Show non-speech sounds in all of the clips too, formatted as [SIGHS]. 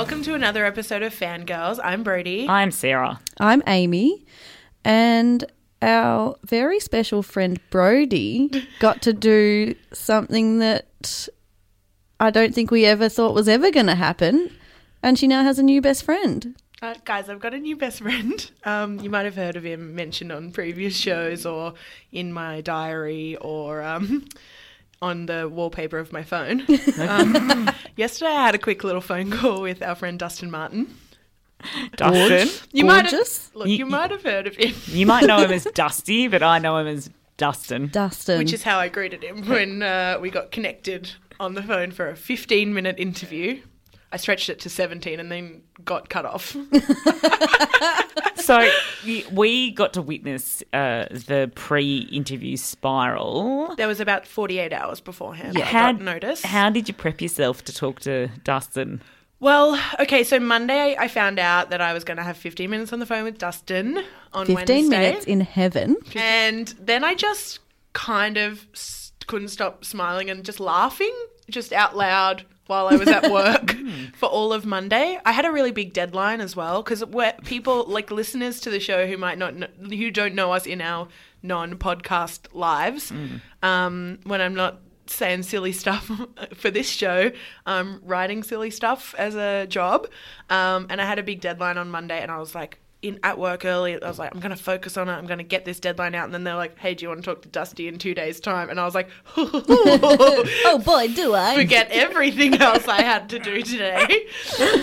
Welcome to another episode of Fangrrrls. I'm Brodie. I'm Sarah. I'm Amy, and our very special friend Brodie got to do something that I don't think we ever thought was ever going to happen, and she now has a new best friend. Uh, guys, I've got a new best friend. [LAUGHS] Um, you might have heard of him mentioned on previous shows or in my diary or um, on the wallpaper of my phone. [LAUGHS] Um, yesterday, I had a quick little phone call with our friend Dustin Martin. Dustin. You might have, Gorgeous. look, You- you might have heard of him, You might know him as [LAUGHS] Dusty, but I know him as Dustin. Dustin. which is how I greeted him when uh, we got connected on the phone for a 15 minute interview. I stretched it to 17 and then got cut off. [LAUGHS] So we got to witness uh, the pre-interview spiral. There was about 48 hours beforehand. I How, got notice. how did you prep yourself to talk to Dustin? Well, okay, so Monday I found out that I was going to have 15 minutes on the phone with Dustin on 15 Wednesday. minutes in heaven. And then I just kind of couldn't stop smiling and just laughing just out loud while I was at work [LAUGHS] for all of Monday. I had a really big deadline as well because people like listeners to the show who might not kn- who don't know us in our non-podcast lives. Um, when I'm not saying silly stuff [LAUGHS] for this show, um, writing silly stuff as a job. Um, and I had a big deadline on Monday, and I was like, in at work early, I was like, I'm going to focus on it. I'm going to get this deadline out. And then they're like, Hey, do you want to talk to Dusty in two days' time? And I was like, [LAUGHS] Oh boy, do I. forget everything else I had to do today. [LAUGHS]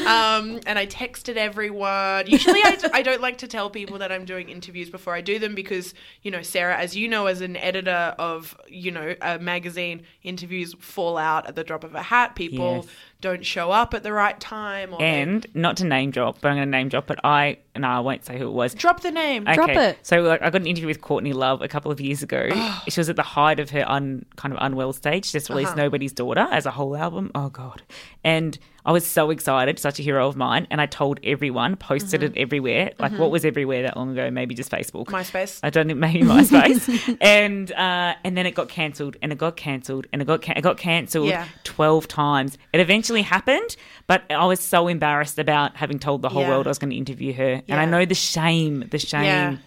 Um, and I texted everyone. Usually, I, I don't like to tell people that I'm doing interviews before I do them because, you know, Sarah, as you know, as an editor of, you know, a magazine, interviews fall out at the drop of a hat. People Yes. Don't show up at the right time. Or they- And not to name drop, but I'm going to name drop it. I no, I won't say who it was. drop the name. Drop it. So like, I got an interview with Courtney Love a couple of years ago. [GASPS] she was at the height of her un, kind of unwell stage. She just released uh-huh. Nobody's Daughter as a whole album. Oh god! And I was so excited, such a hero of mine. And I told everyone, posted it everywhere. Like what was everywhere that long ago? Maybe just Facebook. MySpace. I don't know, maybe MySpace. [LAUGHS] and uh, and then it got cancelled, and it got cancelled, and it got ca- it got cancelled Yeah. twelve times. It eventually happened, but I was so embarrassed about having told the whole Yeah. world I was going to interview her, and I know the shame, the shame. Yeah.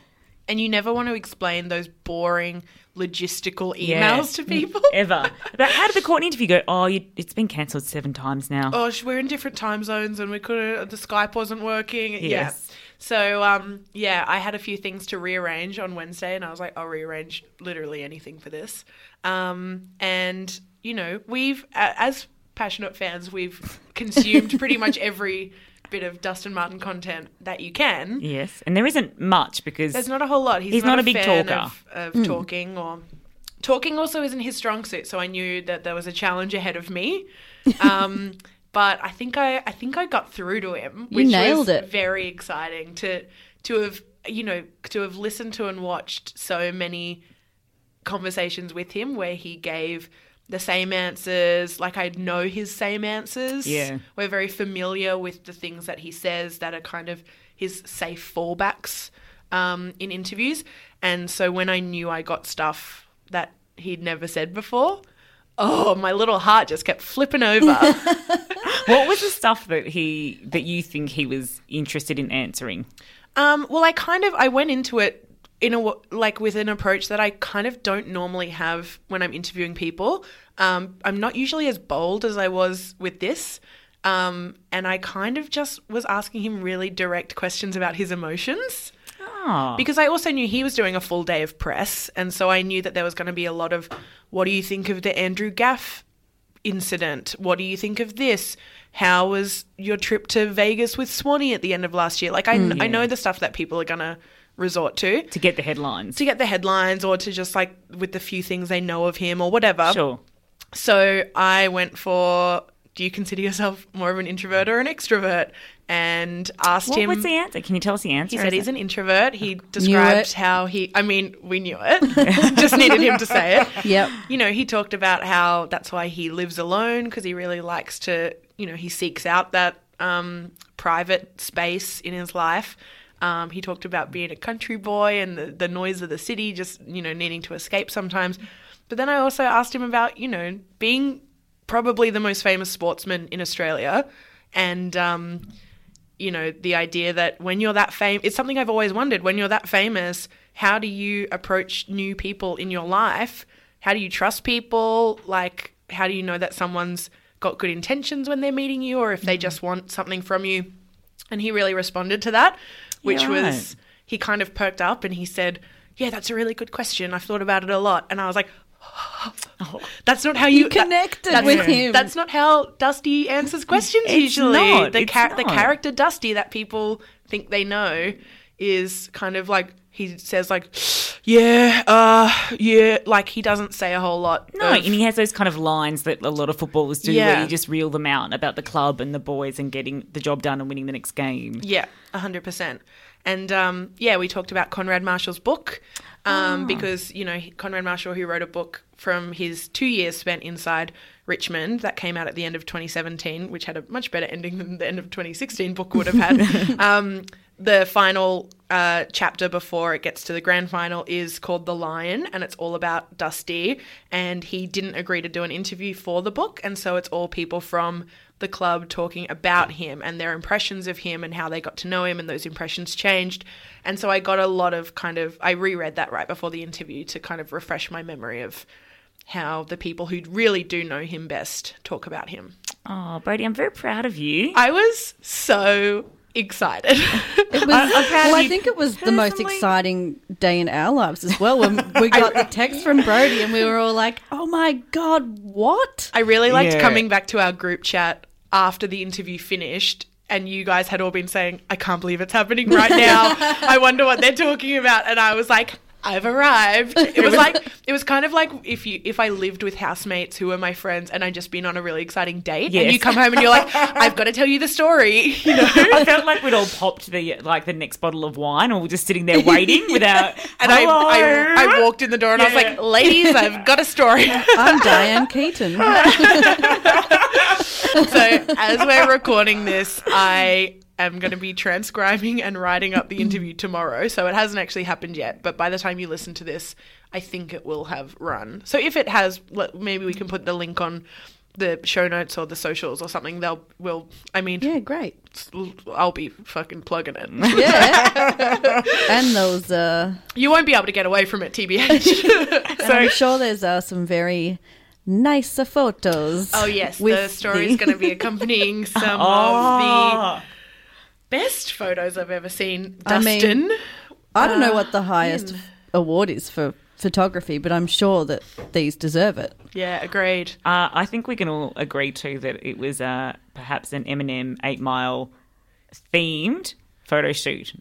And you never want to explain those boring logistical emails Yeah. to people. [LAUGHS] ever. But how did the Courtney interview go? Oh, you, it's been cancelled seven times now. Oh, we're in different time zones and we couldn't, the Skype wasn't working. Yes. Yeah. So, um, yeah, I had a few things to rearrange on Wednesday and I was like, I'll rearrange literally anything for this. Um, and, you know, we've, as passionate fans, we've [LAUGHS] consumed pretty much every bit of Dustin Martin content that you can. Yes, and there isn't much because There's not a whole lot. He's, He's not, not a, a big fan talker. of, of talking or talking. Also, isn't his strong suit. So I knew that there was a challenge ahead of me. Um, [LAUGHS] but I think I, I think I got through to him, You which nailed was it. very exciting to to have you know to have listened to and watched so many conversations with him where he gave the same answers like I know his same answers. Yeah. We're very familiar with the things that he says that are kind of his safe fallbacks um, in interviews. And so when I knew I got stuff that he'd never said before, oh, my little heart just kept flipping over. [LAUGHS] what was the stuff that he that you think he was interested in answering? Um, well, I kind of I went into it in a like with an approach that I kind of don't normally have when I'm interviewing people. Um, I'm not usually as bold as I was with this. Um, and I kind of just was asking him really direct questions about his emotions Oh, because I also knew he was doing a full day of press, and so I knew that there was going to be a lot of, what do you think of the Andrew Gaff incident? What do you think of this? How was your trip to Vegas with Swanee at the end of last year? Like I, I know the stuff that people are going to resort to to get the headlines. to get the headlines or to just like with the few things they know of him or whatever. Sure. So I went for do you consider yourself more of an introvert or an extrovert? And asked What him. was the answer? Can you tell us the answer? He said he's it- an introvert. He described how he, I mean, we knew it, [LAUGHS] just needed him to say it. Yep. You know, he talked about how that's why he lives alone because he really likes to, you know, he seeks out that um, private space in his life. Um, he talked about being a country boy and the, the noise of the city, just, you know, needing to escape sometimes. But then I also asked him about, you know, being probably the most famous sportsman in Australia and um, you know the idea that when you're that famous, it's something I've always wondered. When you're that famous, how do you approach new people in your life? How do you trust people? Like, how do you know that someone's got good intentions when they're meeting you, or if they just want something from you? And he really responded to that, which was right. he kind of perked up and he said, "Yeah, that's a really good question. I've thought about it a lot." And I was like, [GASPS] oh. [GASPS] "That's not how you, You connected that's- with him. That's not how Dusty answers questions It's usually. not, the the character Dusty that people think they know is kind of like he says like, "Yeah, uh, yeah," like he doesn't say a whole lot. No, of- and he has those kind of lines that a lot of footballers do where Yeah. you just reel them out about the club and the boys and getting the job done and winning the next game. Yeah, hundred percent. And um, yeah, we talked about Konrad Marshall's book um, because you know Konrad Marshall, who wrote a book from his two years spent inside Richmond that came out at the end of 2017, which had a much better ending than the end of 2016 book would have had. [LAUGHS] um, the final uh, chapter before it gets to the grand final is called The Lion, and it's all about Dusty. And he didn't agree to do an interview for the book, and so it's all people from the club talking about him and their impressions of him and how they got to know him, and those impressions changed. And so I got a lot of kind of, I reread that right before the interview to kind of refresh my memory of how the people who really do know him best talk about him. Oh, Brodie, I'm very proud of you. I was so excited. It was, I'm well, I think it was the most exciting day in our lives as well when we got the text from Brodie and we were all like, "Oh my god, what?" I really liked Yeah. coming back to our group chat after the interview finished. And you guys had all been saying, I can't believe it's happening right now. [LAUGHS] I wonder what they're talking about. And I was like, I've arrived. [LAUGHS] It was like it was kind of like if you if I lived with housemates who were my friends and I'd just been on a really exciting date and you come home and you're like, [LAUGHS] I've got to tell you the story. [LAUGHS] You know? I felt like we'd all popped the like the next bottle of wine, or we're just sitting there waiting without. And I, Hello? I I walked in the door and I was like, ladies, I've got a story. I'm Diane Keaton. so as we're recording this, I am going to be transcribing and writing up the interview tomorrow. So it hasn't actually happened yet, but by the time you listen to this, I think it will have run. So if it has, maybe we can put the link on the show notes or the socials or something. They'll will. I mean, Yeah, great. I'll be fucking plugging it. [LAUGHS] Yeah, [LAUGHS] and those. Uh, You won't be able to get away from it, TBH. [LAUGHS] and I'm sure there's uh, some very nicer photos. oh yes, the with story the- is going to be accompanying some of Oh, the best photos I've ever seen. I mean- Dustin. I don't know uh, what the highest award is for photography, but I'm sure that these deserve it. yeah, agreed. uh, I think we can all agree too that it was uh, perhaps an Eminem Eight Mile themed photo shoot.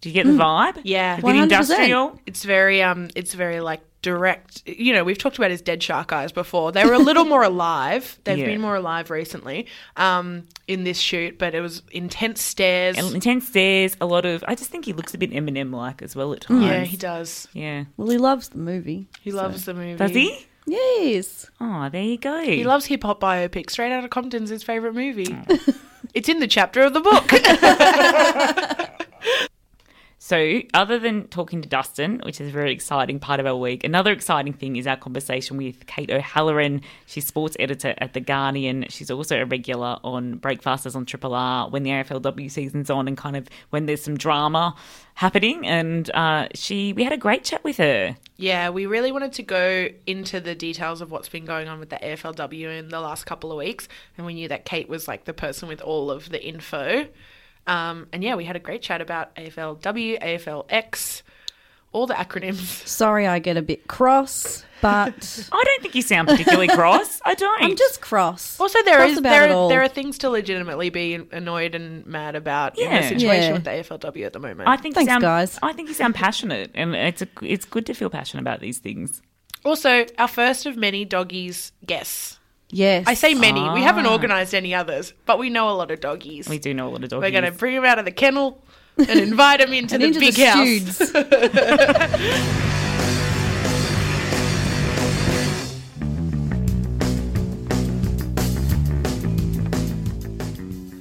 Do you get the vibe? Yeah. a 100%. industrial. It's very um it's very like direct. You know, we've talked about his dead shark eyes before. They were a little more [LAUGHS] alive. They've Yeah. been more alive recently um in this shoot, but it was intense stares. And intense stares, a lot of. I just think he looks a bit Eminem like as well at times. yeah, he does. Yeah. Well, he loves the movie. He loves the movie. Does he? Yes. Oh, there you go. He loves hip hop biopics. Straight out of Compton's his favorite movie. [LAUGHS] it's in the chapter of the book. [LAUGHS] So, other than talking to Dustin, which is a very exciting part of our week, another exciting thing is our conversation with Kate O'Halloran. She's sports editor at The Guardian. She's also a regular on Breakfasters on Triple R when the AFLW season's on and kind of when there's some drama happening. And uh, she, we had a great chat with her. Yeah, we really wanted to go into the details of what's been going on with the AFLW in the last couple of weeks, and we knew that Kate was like the person with all of the info. Um, and yeah, we had a great chat about AFLW, AFLX, all the acronyms. Sorry, I get a bit cross, but [LAUGHS] I don't think you sound particularly cross. I [LAUGHS] don't. I'm just cross. Also, there Cross is about there it all. are, there are things to legitimately be annoyed and mad about in Yeah. the situation Yeah. with the AFLW at the moment. I think Thanks, you sound, guys. I think you sound passionate, and it's a, it's good to feel passionate about these things. also, our first of many doggies guests. Yes. I say many. We haven't Ah. organised any others, but we know a lot of doggies. We do know a lot of dogs. We're going to bring him out of the kennel and invite him into And the into big the house. studs.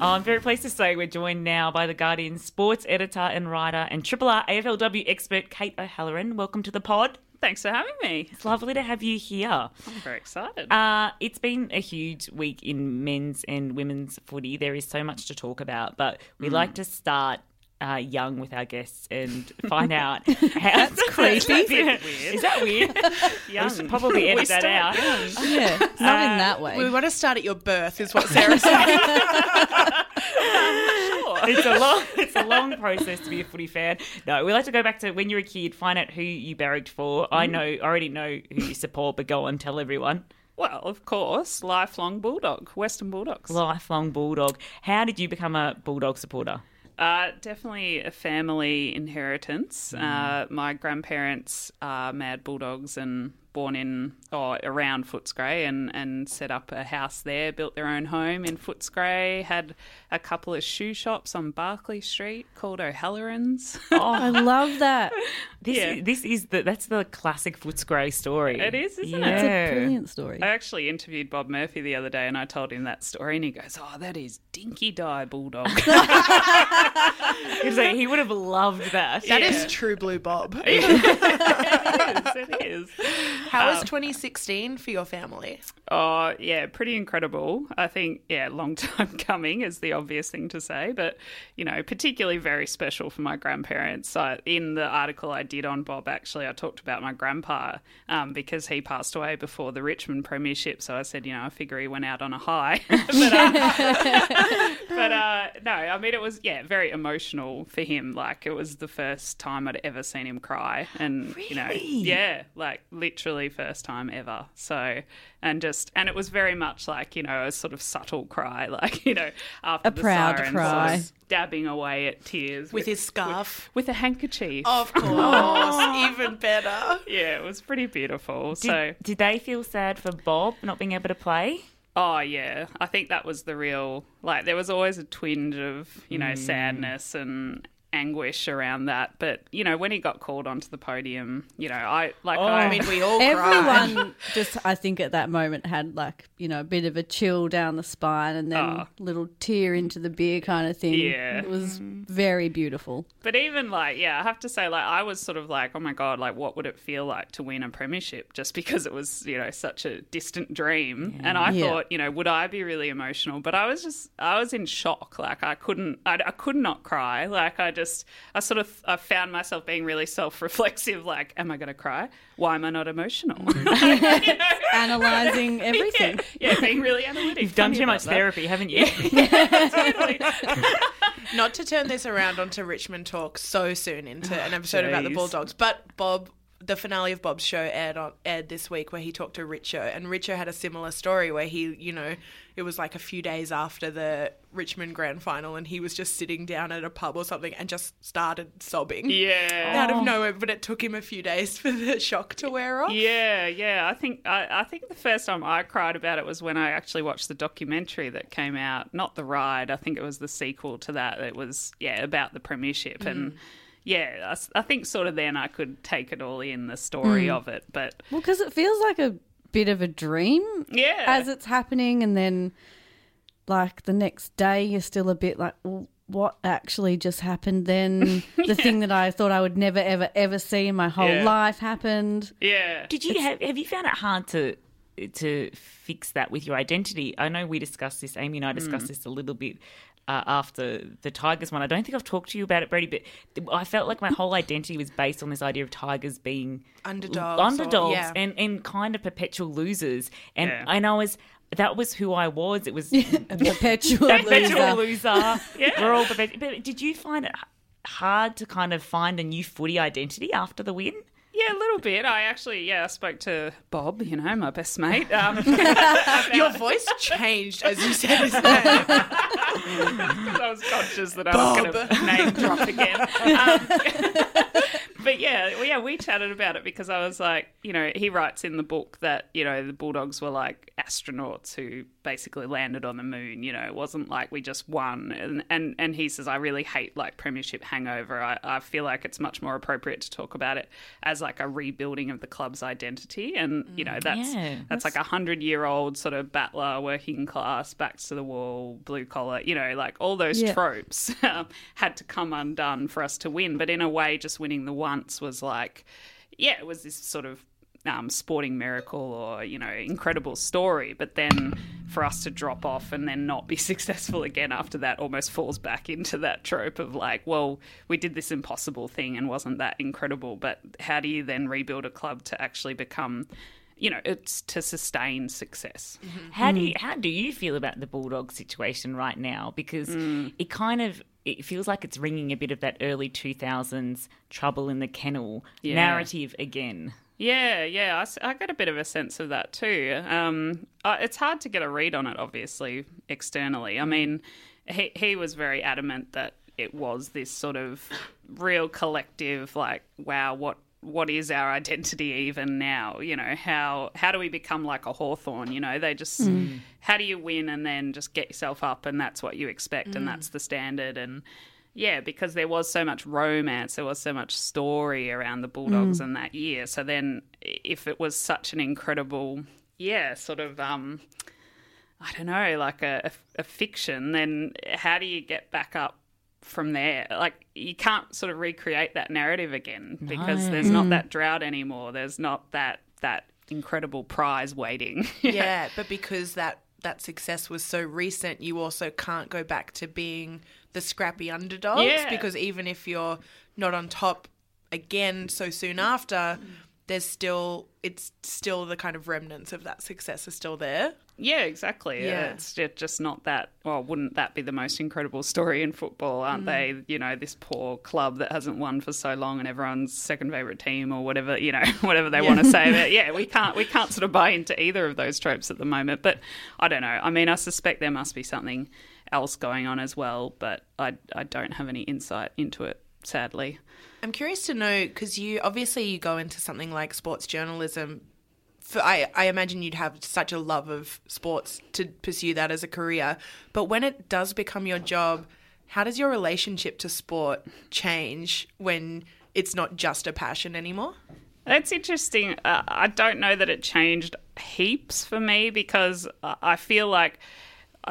Oh, [LAUGHS] I'm very pleased to say we're joined now by the Guardian sports editor and writer and Triple R AFLW expert Kate O'Halloran. Welcome to the pod. Thanks for having me. It's lovely to have you here. I'm very excited. Uh, it's been a huge week in men's and women's footy. There is so much to talk about, but we like to start uh, young with our guests and [LAUGHS] find out how. [LAUGHS] That's [LAUGHS] creepy. Is that weird? Young. We should probably edit that out. Yeah, it's not in that way. We want to start at your birth, is what Sarah said. it's a long it's a long process to be a footy fan. No, we like to go back to when you were a kid, find out who you barracked for. I know I already know who you support, but go on, tell everyone. Well, of course, lifelong bulldog, Western Bulldogs. Lifelong Bulldog. How did you become a Bulldog supporter? Uh, definitely a family inheritance. Uh, my grandparents are mad bulldogs and born in or around Footscray and, and set up a house there, built their own home in Footscray, had a couple of shoe shops on Barkly Street called O'Halloran's. Oh, I love that. [LAUGHS] This Yeah. is, this is the that's the classic Footscray story. It is, isn't it? It's a brilliant story. I actually interviewed Bob Murphy the other day and I told him that story and he goes, Oh, that is Dinky Die Bulldog. [LAUGHS] He's like, he would have loved that. That is Yeah. true blue Bob. [LAUGHS] it is, it is. How was 2016 for your family? Oh, yeah, pretty incredible. I think, yeah, long [LAUGHS] time coming is the obvious thing to say, but, you know, particularly very special for my grandparents. So in the article I did on Bob, actually, I talked about my grandpa um, because he passed away before the Richmond Premiership. So I said, you know, I figure he went out on a high. [LAUGHS] but, uh, [LAUGHS] but uh, no, I mean, it was, yeah, very emotional for him. Like, it was the first time I'd ever seen him cry. And, you know, yeah, like literally first time ever. So, and just, and it was very much like, you know, a sort of subtle cry, [LAUGHS] like, you know, after A the proud siren, cry. Dabbing away at tears With his scarf? with a handkerchief. Of [LAUGHS] course, even better. Yeah, it was pretty beautiful. Did, so, did they feel sad for Bob not being able to play? oh yeah, I think that was the real, like, there was always a twinge of, you know, mm. sadness and anguish around that. But, you know, when he got called onto the podium, you know, I, like, I, I mean, we all cried. Everyone just, I think, at that moment had like you know a bit of a chill down the spine and then Oh. little tear into the beer kind of thing. Yeah. it was mm. very beautiful. But even like, yeah, I have to say, like, I was sort of like, oh my god, like, what would it feel like to win a premiership? Just [LAUGHS] because it was, you know, such a distant dream. And I Yeah. thought, you know, would I be really emotional? But I was just, I was in shock. Like, I couldn't, I, I could not cry. Like, I just, I sort of, I found myself being really self-reflexive. Like, am I going to cry? Why am I not emotional? You [LAUGHS] know? Analyzing everything. Yeah, being really analytic. You've done too much that. therapy, haven't you? [LAUGHS] Totally. Not to turn this around onto Richmond talk so soon into an episode about the. Bulldogs, but Bob, the finale of Bob's show aired on aired this week where he talked to Richo, and Richo had a similar story where he, you know, it was like a few days after the Richmond grand final, and he was just sitting down at a pub or something and just started sobbing Yeah. out of nowhere. But it took him a few days for the shock to wear off. Yeah, yeah. I think I, I think the first time I cried about it was when I actually watched the documentary that came out. Not the ride. I think it was the sequel to that. It was yeah about the premiership Mm. and. Yeah, I think sort of then I could take it all in the story Mm. of it, but Well, because it feels like a bit of a dream yeah, as it's happening, and then like the next day, you're still a bit like, well, what actually just happened? Then [LAUGHS] the thing that I thought I would never, ever, ever see in my whole Yeah. life happened. yeah, Did you have have you found it hard to to fix that with your identity? I know we discussed this. Amy and I discussed this a little bit uh, after the Tigers one. I don't think I've talked to you about it, Brodie, but I felt like my whole identity was based on this idea of Tigers being Underdogs or- underdogs, yeah. and and kind of perpetual losers. And Yeah. and I was that was who I was. It was A [LAUGHS] [LAUGHS] perpetual perpetual loser. loser. [LAUGHS] We're all perpetual. But did you find it hard to kind of find a new footy identity after the win? Yeah, a little bit. I actually yeah, I spoke to Bob, you know, my best mate. [LAUGHS] Um, [LAUGHS] Your voice changed as you said [LAUGHS] his name. because I was conscious that I was going to name drop again. Um, but yeah, well, yeah, we chatted about it because I was like, you know, he writes in the book that you know the Bulldogs were like astronauts who basically landed on the moon. You know, it wasn't like we just won. And and, and he says I really hate like premiership hangover. I, I feel like it's much more appropriate to talk about it as like a rebuilding of the club's identity. And you know, that's Yeah, that's like a hundred year old sort of battler, working class, backs to the wall, blue collar. You know, like all those Yeah. tropes [LAUGHS] um, had to come undone for us to win. But in a way, just winning the was like, yeah, it was this sort of um, sporting miracle or you know incredible story, but then for us to drop off and then not be [LAUGHS] successful again after that almost falls back into that trope of like, well, we did this impossible thing and wasn't that incredible, but how do you then rebuild a club to actually become you know, it's to sustain success. Mm-hmm. How do you mm. how do you feel about the bulldog situation right now? Because mm. it kind of it feels like it's ringing a bit of that early two thousands trouble in the kennel Yeah. narrative again. Yeah, yeah, I got a bit of a sense of that too. Um, uh, it's hard to get a read on it, obviously, externally. I mean, he he was very adamant that it was this sort of real collective, like, wow, what what is our identity even now? You know, how how do we become like a hawthorn? You know, they just mm. how do you win and then just get yourself up and that's what you expect and that's mm. the standard and yeah, because there was so much romance, there was so much story around the Bulldogs mm. in that year. So then, if it was such an incredible, yeah, sort of, um, I don't know, like a, a, a fiction, then how do you get back up from there? Like, you can't sort of recreate that narrative again because there's not mm. that drought anymore. There's not that that incredible prize waiting. [LAUGHS] yeah, but because that that success was so recent, you also can't go back to being the scrappy underdogs Yeah. because even if you're not on top again so soon after, there's still it's still the kind of remnants of that success are still there. Yeah, exactly. Yeah. Yeah. It's just not that. Well, wouldn't that be the most incredible story in football? Aren't mm. they? You know, this poor club that hasn't won for so long, and everyone's second favorite team, or whatever. You know, [LAUGHS] whatever they want to say. But yeah, we can't we can't sort of buy into either of those tropes at the moment. But I don't know. I mean, I suspect there must be something else going on as well, but I I don't have any insight into it. Sadly. I'm curious to know because you obviously you go into something like sports journalism. For, I, I imagine you'd have such a love of sports to pursue that as a career. But when it does become your job, how does your relationship to sport change when it's not just a passion anymore? That's interesting. Uh, I don't know that it changed heaps for me because I feel like,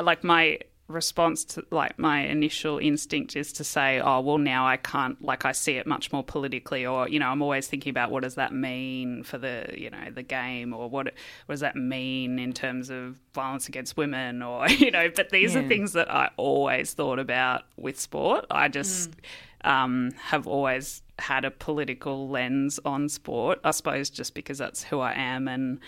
like my response to like my initial instinct is to say, oh well, now I can't. Like I see it much more politically, or you know, I'm always thinking about what does that mean for the you know the game, or what what does that mean in terms of violence against women, [LAUGHS] or you know. But these are things that I always thought about with sport. I just um, have always had a political lens on sport. I suppose just because that's who I am, and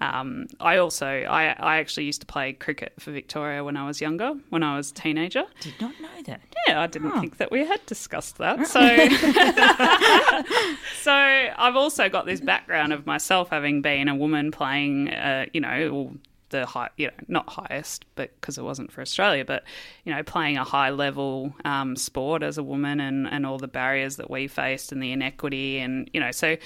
um, I also I I actually used to play cricket for Victoria when I was younger, when I was a teenager. Did not know that. Yeah, I didn't think that we had discussed that. So, [LAUGHS] so I've also got this background of myself having been a woman playing, uh, you know, the high, you know, not highest, but because it wasn't for Australia, but you know, playing a high level um, sport as a woman, and and all the barriers that we faced, and the inequity, and you know, so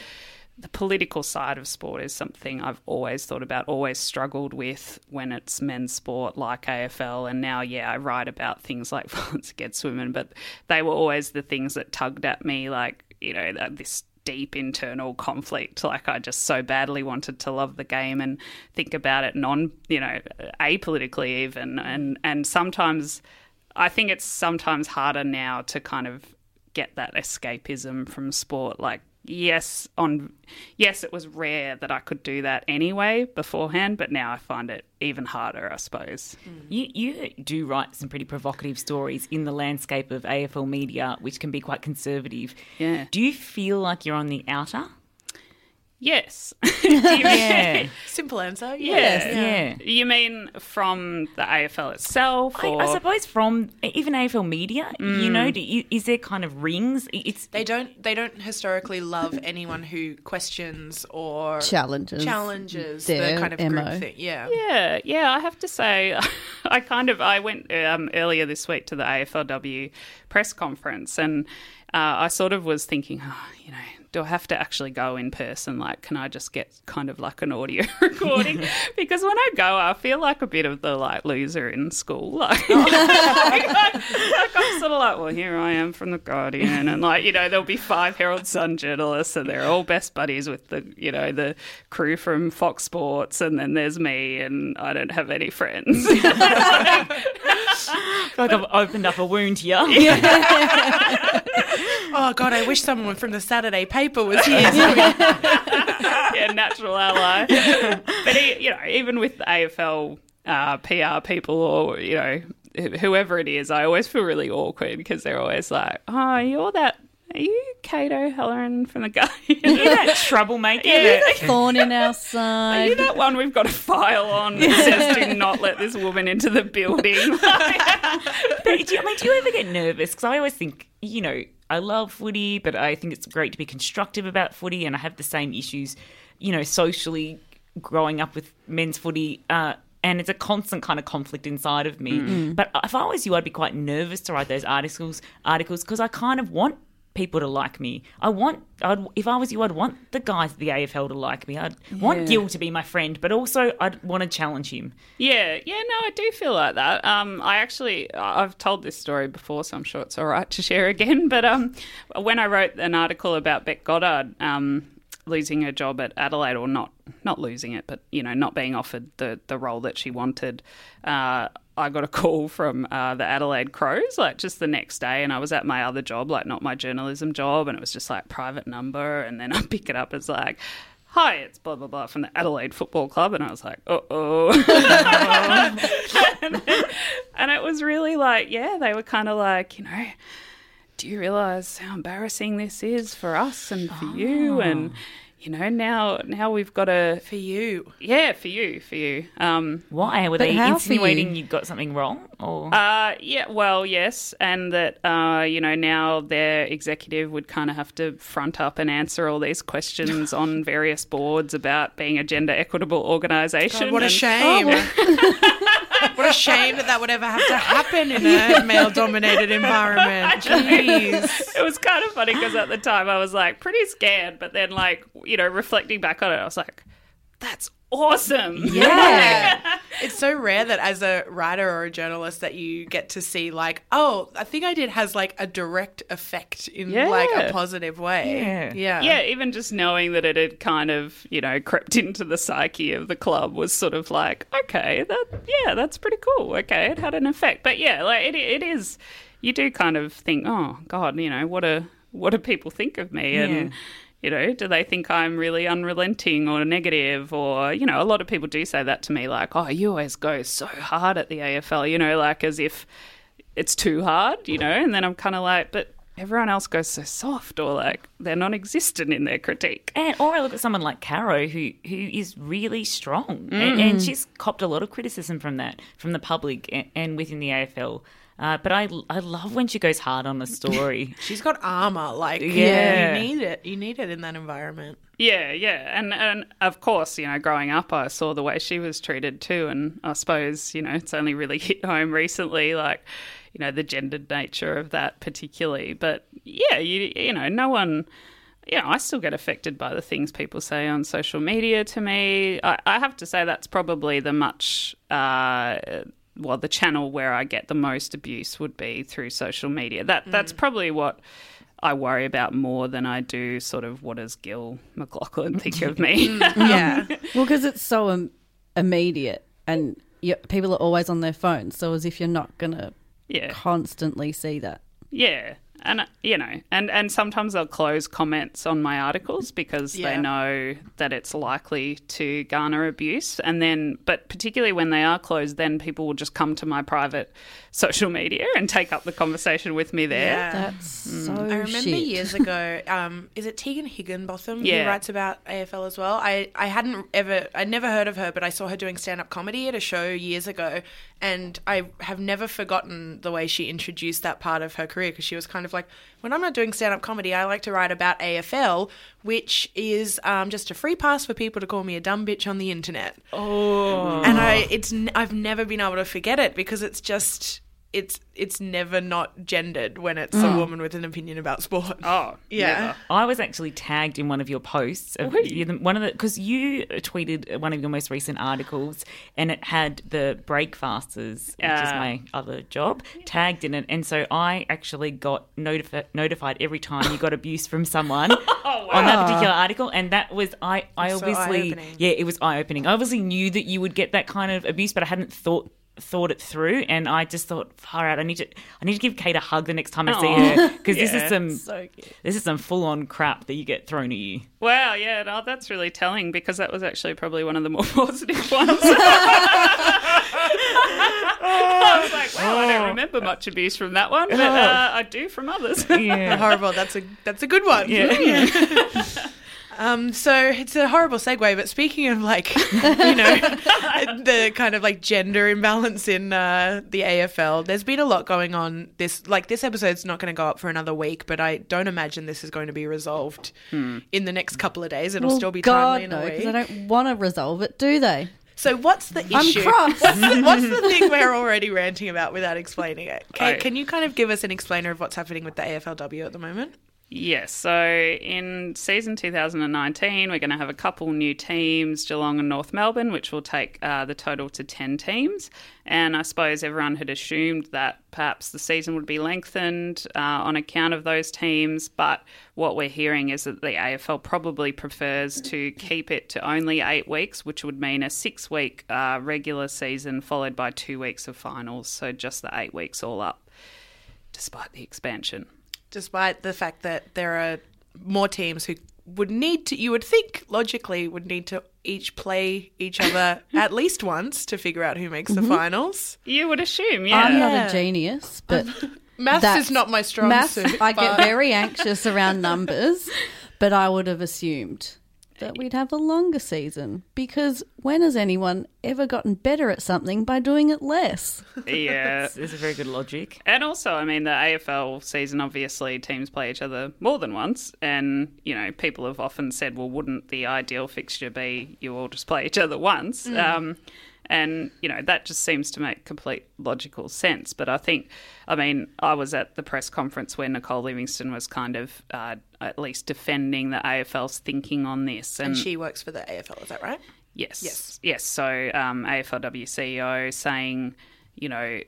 the political side of sport is something I've always thought about, always struggled with when it's men's sport like AFL. And now, yeah, I write about things like [LAUGHS] violence against women, but they were always the things that tugged at me, like, you know, this deep internal conflict. Like, I just so badly wanted to love the game and think about it non, you know, apolitically even. And, and sometimes I think it's sometimes harder now to kind of get that escapism from sport like yes on yes it was rare that i could do that anyway beforehand but now i find it even harder i suppose You you do write some pretty provocative stories in the landscape of AFL media, which can be quite conservative. Yeah. Do you feel like you're on the outer? Yes Do you mean- Yeah. [LAUGHS] Simple answer. yeah. Yeah. you mean from the afl itself I, or I suppose from even AFL media, you know, do you, is there kind of rings? It's They don't. They don't historically love anyone who questions or Challenges. challenges their the kind of MO. group thing. Yeah. Yeah, yeah, I have to say, [LAUGHS] I kind of I went um, earlier this week to the AFLW press conference, and uh, I sort of was thinking, oh, you know, do I have to actually go in person? Like, can I just get kind of like an audio [LAUGHS] recording? because when I go, I feel like a bit of the like loser in school. [LAUGHS] Oh. [LAUGHS] Like, like, I'm sort of like, well, here I am from the Guardian, and like, you know, there'll be five Herald Sun journalists, and they're all best buddies with the, you know, the crew from Fox Sports, and then there's me, and I don't have any friends. like I've opened up a wound here. Oh God, I wish someone from the Saturday paper was here. [LAUGHS] So we- yeah, natural ally. but he, you know, even with the AFL uh, PR people or you know whoever it is, I always feel really awkward because they're always like, "Oh, you're that." Are you Kate O'Halloran from the guy? [LAUGHS] You're that troublemaker. Yeah. that- Thorn in our [LAUGHS] side? Are side. you that one we've got a file on that says do not let this woman into the building? But do you, I mean, do you ever get nervous? Because I always think, you know, I love footy, but I think it's great to be constructive about footy, and I have the same issues, you know, socially growing up with men's footy. Uh, and it's a constant kind of conflict inside of me. But if I was you, I'd be quite nervous to write those articles, articles because I kind of want people to like me. I want, I'd, if I was you, I'd want the guys at the AFL to like me. I'd want Gil to be my friend, but also I'd want to challenge him. Yeah, yeah, no, I do feel like that. Um, I actually, I've told this story before, so I'm sure it's all right to share again. [LAUGHS] But um, when I wrote an article about Bec Goddard um, losing her job at Adelaide, or not, not losing it, but you know, not being offered the the role that she wanted, uh, I got a call from uh, the Adelaide Crows, like just the next day, and I was at my other job, like not my journalism job, and it was just like private number, and then [LAUGHS] I pick it up, it's like. Hi, it's blah blah blah from the Adelaide Football Club, and I was like, uh oh. [LAUGHS] and it was really like, yeah, they were kind of like, you know, do you realize how embarrassing this is for us and for you? And you know, now now we've got a for you. yeah, for you, for you. Um, Why were they insinuating you? you got something wrong? Or uh, yeah, well, yes, and that uh, you know now their executive would kind of have to front up and answer all these questions on [LAUGHS] various boards about being a gender equitable organisation. God, what a and- shame. [LAUGHS] [LAUGHS] what a shame that that would ever have to happen in a male dominated environment. [LAUGHS] Jeez. it was kind of funny because at the time I was like pretty scared, but then like you know reflecting back on it, I was like, "That's awesome!" Yeah. [LAUGHS] it's so rare that as a writer or a journalist that you get to see like, oh, I think I did has like a direct effect in like a positive way. Yeah. Yeah. yeah, even just knowing that it had kind of you know crept into the psyche of the club was sort of like, okay, that yeah, that's pretty cool. Okay, it had an effect, but yeah, like it it is. You do kind of think, oh God, you know what a what do people think of me and. You know, do they think I'm really unrelenting or negative? Or, you know, a lot of people do say that to me, like, oh, you always go so hard at the AFL, you know, like as if it's too hard, you know? And then I'm kind of like, but everyone else goes so soft or like they're non existent in their critique. and or I look at someone like Caro who who is really strong, and, and she's copped a lot of criticism from that from the public and, and within the AFL. Uh, but I I love when she goes hard on a story. [LAUGHS] She's got armor. Like, Yeah. yeah, you need it. You need it in that environment. Yeah, yeah. And and of course, you know, growing up I saw the way she was treated too and I suppose, you know, it's only really [LAUGHS] hit home recently like you know, the gendered nature of that particularly. But yeah, you you know, no one you know, I still get affected by the things people say on social media to me. I, I have to say that's probably the much uh well, the channel where I get the most abuse would be through social media. That mm. that's probably what I worry about more than I do sort of what does Gil McLachlan [LAUGHS] think of me. Mm. [LAUGHS] Yeah. Well, because it's so Im- immediate and you, people are always on their phones. So as if you're not going to yeah, constantly see that. yeah, and uh, you know, and and sometimes they'll close comments on my articles because they know that it's likely to garner abuse, and then, but particularly when they are closed, then people will just come to my private social media and take up the conversation with me there. Yeah. That's so I remember shit. years ago, um, is it Tegan Higginbotham Yeah. who writes about AFL as well? I, I hadn't ever, I'd never heard of her, but I saw her doing stand up comedy at a show years ago. And I have never forgotten the way she introduced that part of her career because she was kind of like, when I'm not doing stand up comedy, I like to write about AFL, which is um, just a free pass for people to call me a dumb bitch on the internet. Oh, And I, it's, I've never been able to forget it because it's just, it's, it's never not gendered when it's a woman with an opinion about sport. Oh, [LAUGHS] Yeah. never. I was actually tagged in one of your posts. Of, you- one of the because you tweeted one of your most recent articles, and it had the Breakfasters, which is Ah. my other job, tagged in it, and so I actually got notifi- notified every time you got abuse from someone [LAUGHS] on that particular article, and that was I. I That's so obviously eye-opening. yeah, it was eye opening. I obviously knew that you would get that kind of abuse, but I hadn't thought thought it through, and I just thought, far out. I need to, I need to give Kate a hug the next time I see Aw. her because this is some, So cute. this is some full on crap that you get thrown at you. Wow, yeah, no, that's really telling because that was actually probably one of the more [LAUGHS] positive ones. [LAUGHS] I was like, wow, I don't remember much abuse from that one, but uh, I do from others. Yeah, horrible. That's a that's a good one. yeah. [LAUGHS] Um, so it's a horrible segue, but speaking of like, you know, [LAUGHS] the kind of like gender imbalance in uh, the AFL, there's been a lot going on. This like this episode's not going to go up for another week, but I don't imagine this is going to be resolved in the next couple of days. It'll Well, still be God, timely in no, a because week. they don't want to resolve it, do they? So what's the issue? I'm issue? cross. [LAUGHS] What's the, what's the thing we're already ranting about without explaining it? Kate, I- can you kind of give us an explainer of what's happening with the AFLW at the moment? Yes, so in season 2019, we're going to have a couple new teams, Geelong and North Melbourne, which will take uh, the total to 10 teams. And I suppose everyone had assumed that perhaps the season would be lengthened uh, on account of those teams. But what we're hearing is that the AFL probably prefers to keep it to only eight weeks, which would mean a six week uh, regular season followed by two weeks of finals. So just the eight weeks all up, despite the expansion. Despite the fact that there are more teams who would need to you would think logically would need to each play each other [LAUGHS] at least once to figure out who makes the mm-hmm. finals. You would assume, yeah. I'm Yeah. not a genius, but [LAUGHS] Maths is not my strong maths, suit. I get very anxious around numbers, but I would have assumed that we'd have a longer season because when has anyone ever gotten better at something by doing it less? [LAUGHS] yeah. It's, it's a very good logic. And also, I mean, the AFL season, obviously, teams play each other more than once. And, you know, people have often said, well, wouldn't the ideal fixture be you all just play each other once? Um, and, you know, that just seems to make complete logical sense. But I think, I mean, I was at the press conference where Nicole Livingstone was kind of uh, at least defending the AFL's thinking on this. and she works for the AFL, is that right? Yes. Yes. Yes. So um, AFLW CEO saying, you know,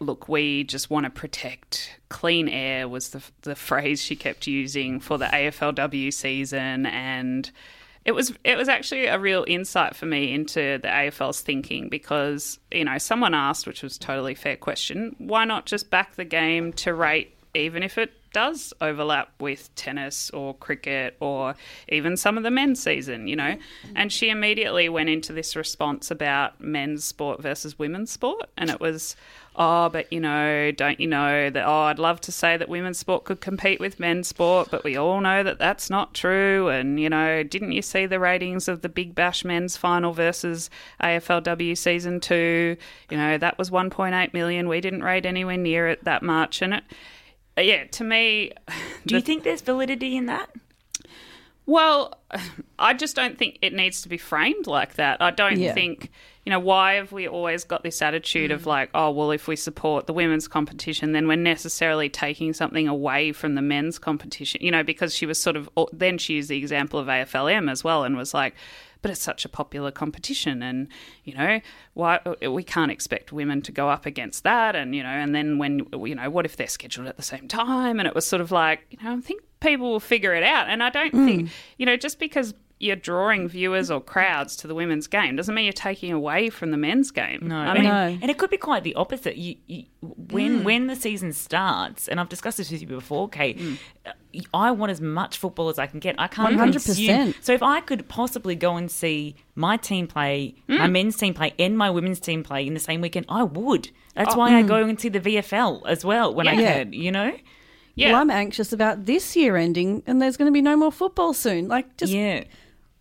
look, we just want to protect clean air was the the phrase she kept using for the AFLW season, and it was it was actually a real insight for me into the AFL's thinking because you know someone asked, which was a totally fair question, why not just back the game to rate even if it does overlap with tennis or cricket or even some of the men's season, you know. Mm-hmm. And she immediately went into this response about men's sport versus women's sport. And it was, oh, but you know, don't you know that, oh, I'd love to say that women's sport could compete with men's sport, but we all know that that's not true. And, you know, didn't you see the ratings of the Big Bash men's final versus AFLW season two? You know, that was 1.8 million. We didn't rate anywhere near it that much. And it, yeah, to me, Do you think there's validity in that? well, [SIGHS] I just don't think it needs to be framed like that. I don't Yeah. think, you know, why have we always got this attitude of mm. like, oh, well, if we support the women's competition, then we're necessarily taking something away from the men's competition, you know, because she was sort of, then she used the example of AFLM as well and was like, but it's such a popular competition and you know why uh, we can't expect women to go up against that and you know and then when you know what if they're scheduled at the same time? And it was sort of like you know I think people will figure it out. And I don't think mm. you know just because you're drawing viewers or crowds to the women's game doesn't mean you're taking away from the men's game No, I and, mean No. and it could be quite the opposite. You, you, when mm. when the season starts, and I've discussed this with you before, Kate. Mm. uh, I want as much football as I can get. I can't 100%. consume. So if I could possibly go and see my team play, my mm. men's team play, and my women's team play in the same weekend, I would. That's oh. why I go and see the VFL as well when I Yeah. can. You know. yeah Well, I'm anxious about this year ending and there's going to be no more football soon. Like, just yeah.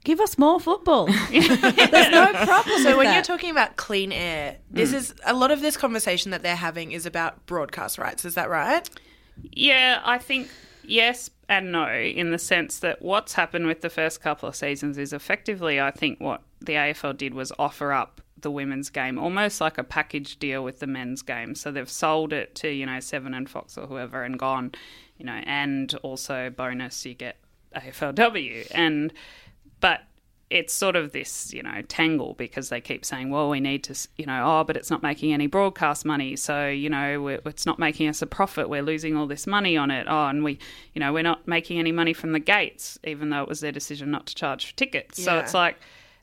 Give us more football. [LAUGHS] there's no problem So with when that. you're talking about clean air, this mm. is a lot of this conversation that they're having is about broadcast rights. Is that right? Yeah, I think yes and no, in the sense that what's happened with the first couple of seasons is effectively, I think, what the AFL did was offer up the women's game almost like a package deal with the men's game. So they've sold it to, you know, Seven and Fox or whoever and gone, you know, and also bonus, you get AFLW. And, but it's sort of this, you know, tangle because they keep saying, well, we need to, you know, oh, but it's not making any broadcast money. So, you know, it's not making us a profit. We're losing all this money on it. Oh, and we, you know, we're not making any money from the gates, even though it was their decision not to charge for tickets. So it's like,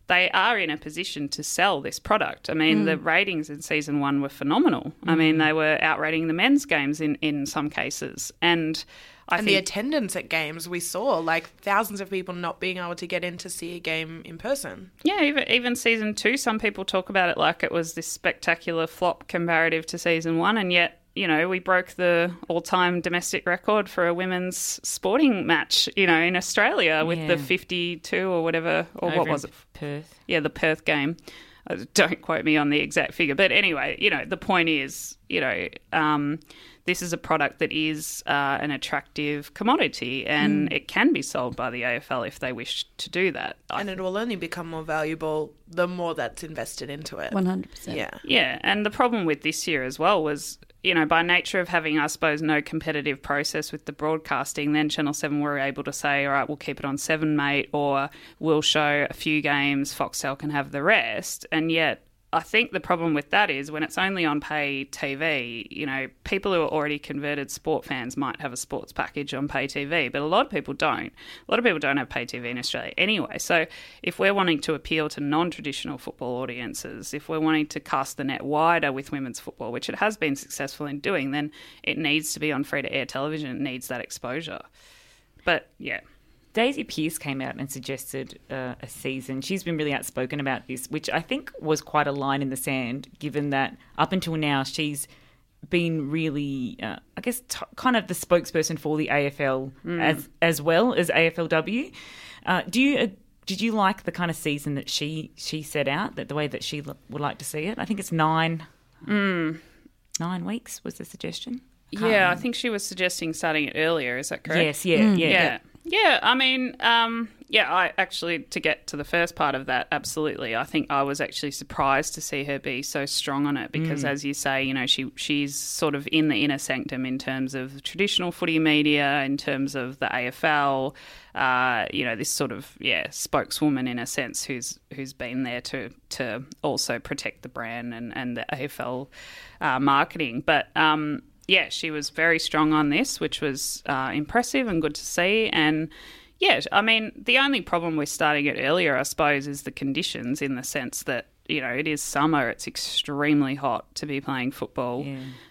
they are in a position to sell this product. I mean, Mm. the ratings in season one were phenomenal. I mean, they were outrating the men's games in, in some cases. And I And the attendance at games we saw, like thousands of people not being able to get in to see a game in person. Yeah, even even season two, some people talk about it like it was this spectacular flop comparative to season one, and yet you know we broke the all-time domestic record for a women's sporting match, you know, in Australia with the fifty-two or whatever, or Over what was it? Perth. Yeah, the Perth game. Uh, Don't quote me on the exact figure, but anyway, you know, the point is, you know, um, this is a product that is uh, an attractive commodity, and it can be sold by the AFL if they wish to do that. And it will only become more valuable the more that's invested into it. 100%. Yeah. Yeah, and the problem with this year as well was, you know, by nature of having, I suppose, no competitive process with the broadcasting, then Channel 7 were able to say, all right, we'll keep it on 7, mate, or we'll show a few games, Foxtel can have the rest. And yet, I think the problem with that is when it's only on pay TV, you know, people who are already converted sport fans might have a sports package on pay TV, but a lot of people don't. A lot of people don't have pay TV in Australia anyway. So if we're wanting to appeal to non traditional football audiences, if we're wanting to cast the net wider with women's football, which it has been successful in doing, then it needs to be on free to air television. It needs that exposure. But yeah. Daisy Pearce came out and suggested uh, a season. She's been really outspoken about this, which I think was quite a line in the sand, given that up until now she's been really, uh, I guess, t- kind of the spokesperson for the AFL as as well as AFLW. Uh, do you? Uh, did you like the kind of season that she she set out? That the way that she l- would like to see it? I think it's nine nine weeks was the suggestion. Yeah, I think she was suggesting starting it earlier. Is that correct? Yes, yeah, yeah, yeah. Yeah, I mean, um, yeah, I actually, to get to the first part of that, absolutely. I think I was actually surprised to see her be so strong on it because, as you say, you know, she she's sort of in the inner sanctum in terms of traditional footy media, in terms of the AFL, uh, you know, this sort of, yeah, spokeswoman in a sense who's who's been there to, to also protect the brand and, and the AFL uh, marketing. But, um, yeah, she was very strong on this, which was uh, impressive and good to see. And yeah, I mean, the only problem with starting it earlier, I suppose, is the conditions in the sense that, you know, it is summer, it's extremely hot to be playing football.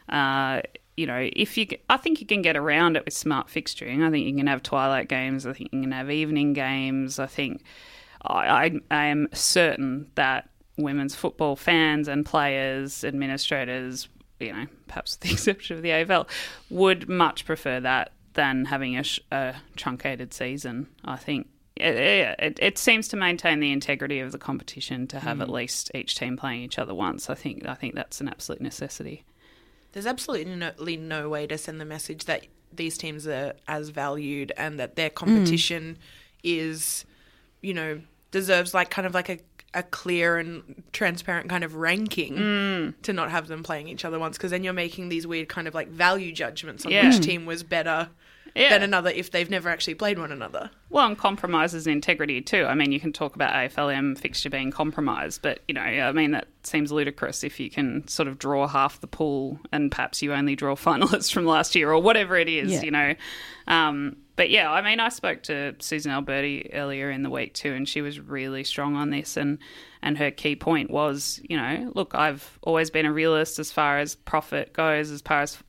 Uh, you know, if you, I think you can get around it with smart fixturing. I think you can have twilight games. I think you can have evening games. I think I, I, I am certain that women's football fans and players, administrators, you know, perhaps with [LAUGHS] the exception of the AFL, would much prefer that than having a, sh- a truncated season. I think it, it, it seems to maintain the integrity of the competition to have hmm. at least each team playing each other once. I think I think that's an absolute necessity. There's absolutely no, no way to send the message that these teams are as valued and that their hmm. competition is, you know, deserves like kind of like a, a clear and transparent kind of ranking to not have them playing each other once because then you're making these weird kind of like value judgments on Yeah. which team was better Yeah. than another if they've never actually played one another. Well, and compromises integrity too. I mean, you can talk about AFLM fixture being compromised, but you know, I mean, that seems ludicrous if you can sort of draw half the pool and perhaps you only draw [LAUGHS] finalists from last year or whatever it is, Yeah. you know. Um, but yeah, I mean, I spoke to Susan Alberti earlier in the week too, and she was really strong on this. And and her key point was, you know, look, I've always been a realist as far as profit goes, as far as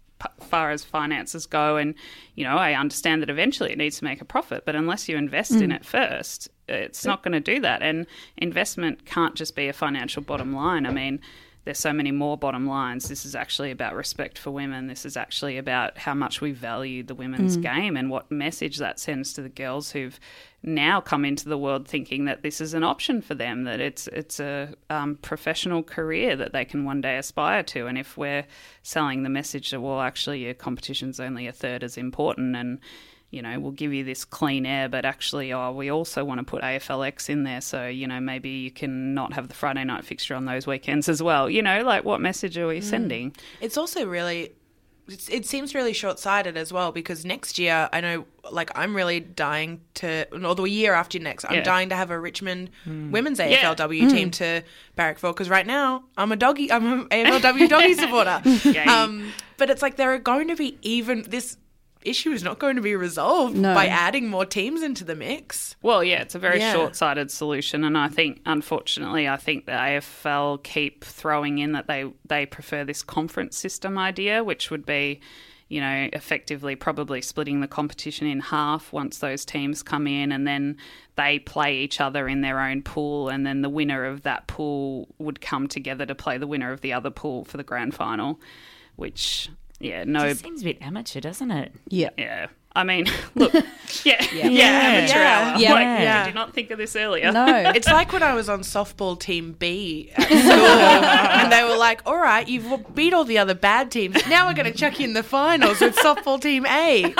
far as finances go and you know i understand that eventually it needs to make a profit but unless you invest in mm. it first it's not going to do that and investment can't just be a financial bottom line i mean there's so many more bottom lines. This is actually about respect for women. This is actually about how much we value the women's game and what message that sends to the girls who've now come into the world thinking that this is an option for them, that it's it's a um, professional career that they can one day aspire to. And if we're selling the message that well, actually, your competition's only a third as important, and you know we'll give you this clean air, but actually, oh, we also want to put AFLX in there, so you know maybe you can not have the Friday night fixture on those weekends as well. You know, like what message are we sending? It's also really, it's, it seems really short sighted as well because next year, I know, like, I'm really dying to, or the year after next, I'm Yeah. dying to have a Richmond Hmm. women's Yeah. AFLW team to barrack for because right now I'm a doggy, I'm an AFLW doggy [LAUGHS] supporter. Um, but it's like there are going to be even this issue is not going to be resolved No. by adding more teams into the mix. Well, yeah, it's a very Yeah. short sighted solution. And I think, unfortunately, I think the AFL keep throwing in that they, they prefer this conference system idea, which would be, you know, effectively probably splitting the competition in half once those teams come in and then they play each other in their own pool. And then the winner of that pool would come together to play the winner of the other pool for the grand final, which, yeah, no. It seems a bit amateur, doesn't it? Yeah. Yeah. I mean, [LAUGHS] look, [LAUGHS] yeah, yeah, Yeah. amateur Yeah. hour. Yeah. Like, Yeah. Did you not think of this earlier? No. [LAUGHS] It's like when I was on softball team B at school, and they were like, "All right, you've beat all the other bad teams. Now we're going to chuck you in the finals with softball team A." It,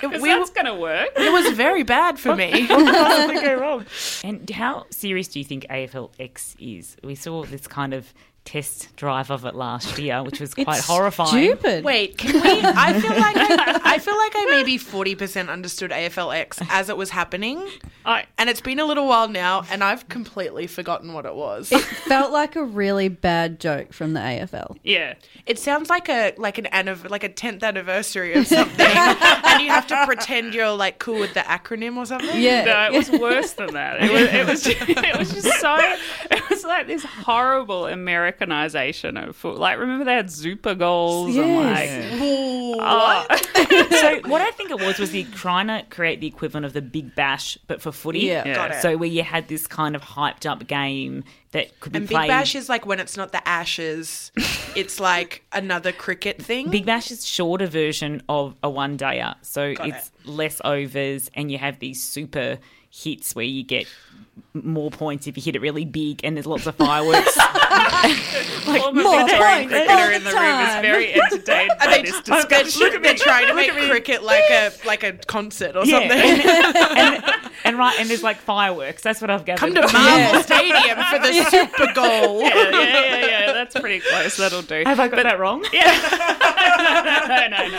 Because we- that's going to work. it was very bad for me. possibly go wrong? And how serious do you think AFLX is? We saw this kind of test drive of it last [LAUGHS] year, which was quite It's horrifying. Stupid. Wait, can we? I feel like I, I feel like I maybe [LAUGHS] forty percent understood AFLX as it was happening, I, and it's been a little while now, and I've completely forgotten what it was. It felt like a really bad joke from the AFL. yeah. It sounds like a like an anniv- like a tenth anniversary of something, and you have to pretend you're like cool with the acronym or something. Yeah. No, it was worse than that. It was, it was, just, [LAUGHS] it was just so. It was like this horrible Americanization of foot. Like, remember they had Super goals Yes. and like. Ooh, [LAUGHS] Oh, [LAUGHS] so what I think it was was the trying to create the equivalent of the Big Bash, but for footy. Yeah. Yeah. Got it. So where you had this kind of hyped up game that could be and Big. Bash is like when it's not the Ashes, it's like another cricket thing. Big Bash is shorter version of a one dayer, so Got it's less overs, and you have these super hits where you get more points if you hit it really big, and there's lots of fireworks. [LAUGHS] former more Victorian points cricketer all in the the room is very entertained by they, this they're, discussion. they're trying to make cricket like a like a concert or Yeah. something. [LAUGHS] and, and right, and there's like fireworks. That's what I've gathered. Come to Marvel Stadium for the Super Goal. yeah, yeah, yeah, yeah. That's pretty close. That'll do. Have I got that wrong? Yeah. [LAUGHS] no, no, no,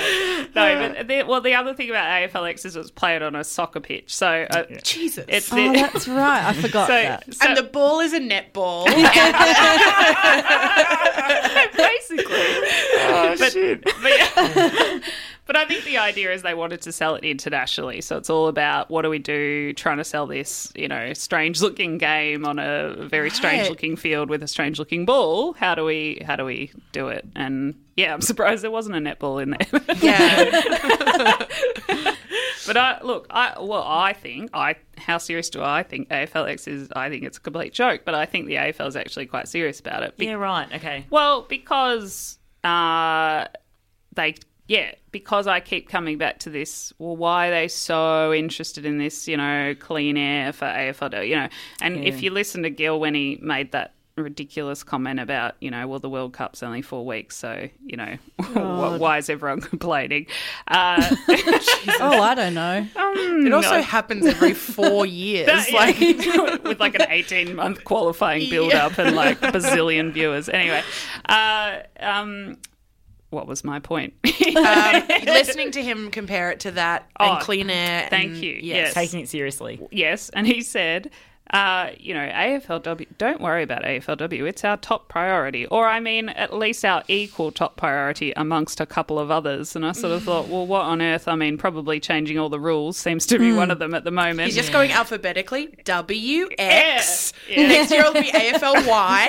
no. But the, well, the other thing about AFLX is it's played on a soccer pitch, so uh, Jesus. it's Oh, the, that's right. I forgot so, that. so and the ball is a netball. [LAUGHS] [LAUGHS] basically. Oh shit! But, yeah. But I think the idea is they wanted to sell it internationally, so it's all about what do we do, trying to sell this, you know, strange-looking game on a very strange-looking field with a strange-looking ball. How do we, how do we do it? And yeah, I'm [LAUGHS] surprised there wasn't a netball in there. yeah. [LAUGHS] But I look, I well, I think I how serious do I think AFLX is? I think it's a complete joke, but I think the AFL is actually quite serious about it. Be- Yeah, right. Okay. Well, because uh, they yeah, because I keep coming back to this. Well, why are they so interested in this? You know, clean air for AFL. You know, and Yeah. if you listen to Gil when he made that ridiculous comment about you know well the world cup's only four weeks so you know [LAUGHS] wh- why is everyone [LAUGHS] complaining uh [LAUGHS] Oh, I don't know. It also happens every four years. That- like with like an 18 month qualifying build up and like a bazillion viewers. Anyway, uh, um, what was my point? [LAUGHS] um, [LAUGHS] listening to him compare it to that and Oh, clean air. thank and- you. Yes. Yes. Taking it seriously. yes, and he said. Uh, you know, AFLW, don't worry about AFLW. It's our top priority. Or, I mean, at least our equal top priority amongst a couple of others. And I sort of thought, well, what on earth? I mean, probably changing all the rules seems to be one of them at the moment. He's just going alphabetically. W X. Yeah. Yeah. Next year it'll be AFL Y.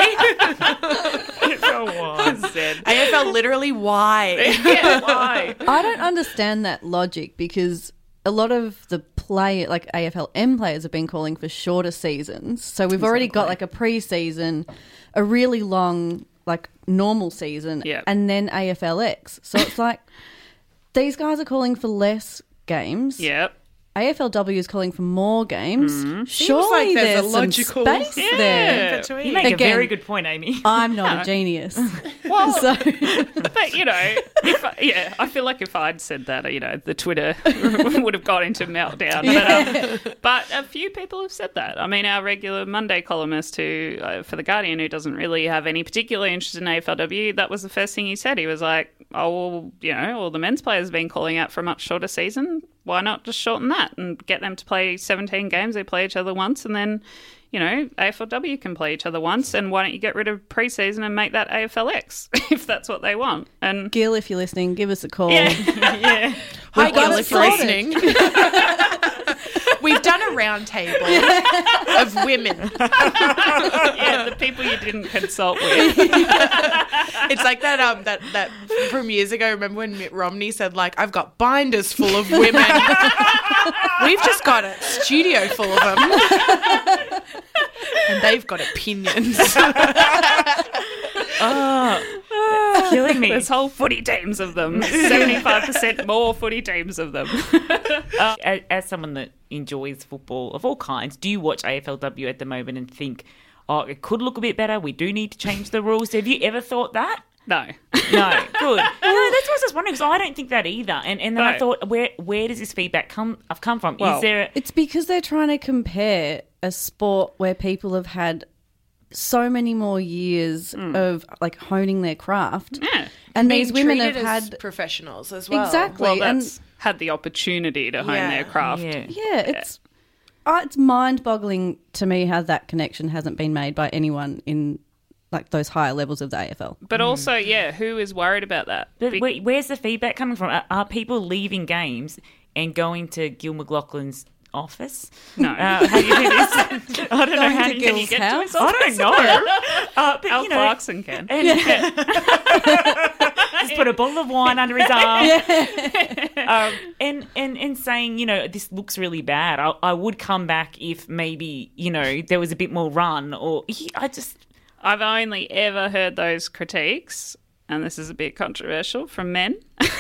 Said, AFL literally Y. [LAUGHS] yeah, why? I don't understand that logic because a lot of the play, like AFLM players, have been calling for shorter seasons. So we've already got like a pre-season, a really long, like normal season, Yeah. and then AFLX. So it's like [LAUGHS] these guys are calling for less games. Yep. AFLW is calling for more games. Mm-hmm. Surely like there's a there's, logical- some space Yeah. there. Between. You make a very good point, Amy. [LAUGHS] I'm not a genius. [LAUGHS] Well, so [LAUGHS] But you know, if I, yeah, I feel like if I'd said that, you know, the Twitter would have gone into meltdown. But, um, but a few people have said that. I mean, our regular Monday columnist, who uh, for the Guardian, who doesn't really have any particular interest in AFLW, that was the first thing he said. He was like, "Oh, well, you know, all the men's players have been calling out for a much shorter season. Why not just shorten that and get them to play 17 games? They play each other once, and then." You know, AFLW can play each other once, and why don't you get rid of preseason and make that AFLX [LAUGHS] if that's what they want? And Gil, if you're listening, give us a call. yeah, [LAUGHS] yeah. Hi, got Gil, if you're listening. [LAUGHS] We've done a round table [LAUGHS] of women. yeah, the people you didn't consult with. [LAUGHS] It's like that um that that from years ago. Remember when Mitt Romney said like I've got binders full of women. [LAUGHS] We've just got a studio full of them, and they've got opinions. It's killing me. There's whole footy teams of them. 75% more footy teams of them. Uh, as, as someone that enjoys football of all kinds, do you watch AFLW at the moment and think, oh, it could look a bit better. We do need to change the rules. Have you ever thought that? No. No, good. [LAUGHS] no, that's what I was wondering because I don't think that either. And and then I thought, where where does this feedback come? I've come from. Well, Is there? A, It's because they're trying to compare a sport where people have had so many more years hmm. of like honing their craft. Yeah. And these women have had professionals as well. exactly Well, and that's had the opportunity to hone Yeah. their craft. yeah. yeah, it's uh, it's mind-boggling to me how that connection hasn't been made by anyone in like those higher levels of the AFL. But also, yeah, who is worried about that? But Be- where, where's the feedback coming from? Are, are people leaving games and going to Gil McLachlan's office? No. Uh, how do you do this? [LAUGHS] I don't know. How to do you, Can you get to house? his I don't know. [LAUGHS] Uh, but, Al you know, Clarkson can. And [LAUGHS] just put a bottle of wine under his arm. [LAUGHS] um, and, and, and saying, you know, this looks really bad. I, I would come back if maybe, you know, there was a bit more run or he, I just. I've only ever heard those critiques, and this is a bit controversial, from men. [LAUGHS]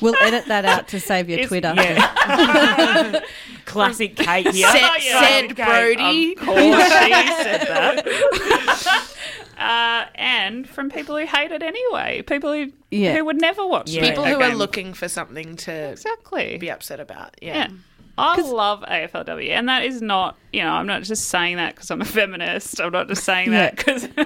We'll edit that out to save your It's- Twitter. Yeah. [LAUGHS] Classic Kate here. Said, Oh, yeah. said Okay, Brodie. Of course, she said that. Uh, and from people who hate it anyway, people who Yeah. who would never watch Yeah. People who are looking for something to exactly. be upset about. Yeah. Yeah. I love AFLW, and that is not, you know, I'm not just saying that because I'm a feminist. I'm not just saying that because [LAUGHS]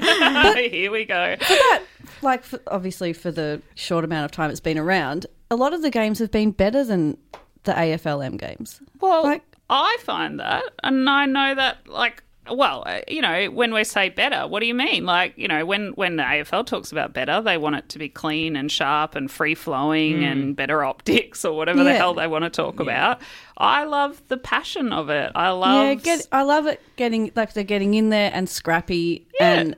here we go. But that, like, for, obviously, for the short amount of time it's been around, a lot of the games have been better than the AFLM games. Well, Like- I find that, and I know that, like, well, uh, you know, when we say better, what do you mean? Like, you know, when when the AFL talks about better, they want it to be clean and sharp and free flowing and better optics or whatever the hell they want to talk about. I love the passion of it. I love. yeah, get, I love it getting like they're getting in there and scrappy, Yeah. and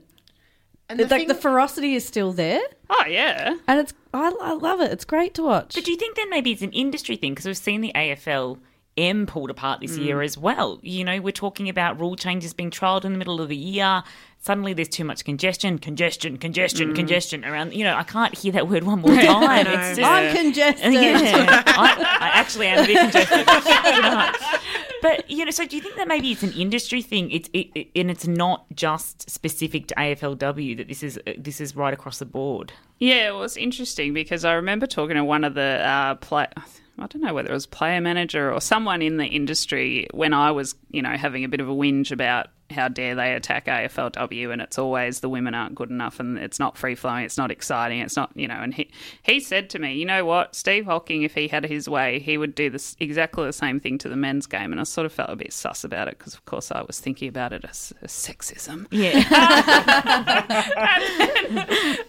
And the like thing- the ferocity is still there, oh yeah, and it's I, I love it. It's great to watch. But do you think then maybe it's an industry thing? Because we've seen the AFL M pulled apart this year mm. as well. You know, we're talking about rule changes being trialled in the middle of the year. Suddenly there's too much congestion, congestion, congestion, mm. congestion around. You know, I can't hear that word one more [LAUGHS] time. it's just. I'm congested. Yeah, [LAUGHS] I, I actually am a bit congested. [LAUGHS] but you know, so do you think that maybe it's an industry thing? It's it, it, and it's not just specific to AFLW. That this is uh, this is right across the board. Yeah, it was interesting because I remember talking to one of the uh, play. I don't know whether it was player manager or someone in the industry when I was, you know, having a bit of a whinge about how dare they attack AFLW and it's always the women aren't good enough and it's not free flowing, it's not exciting, it's not, you know. And he he said to me, you know what, Steve Hocking, if he had his way, he would do this exactly the same thing to the men's game. And I sort of felt a bit sus about it because, of course, I was thinking about it as, as sexism. Yeah.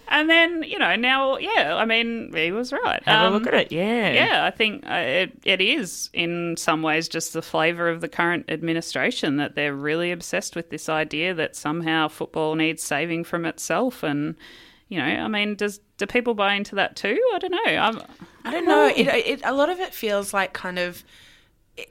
[LAUGHS] And then, you know, now, yeah, I mean, he was right. Have Um, a look at it. Yeah. Yeah, I think uh, it, it is in some ways just the flavour of the current administration that they're really obsessed with this idea that somehow football needs saving from itself. And, you know, I mean, does do people buy into that too? I don't know. I'm, I don't know. It, it a lot of it feels like kind of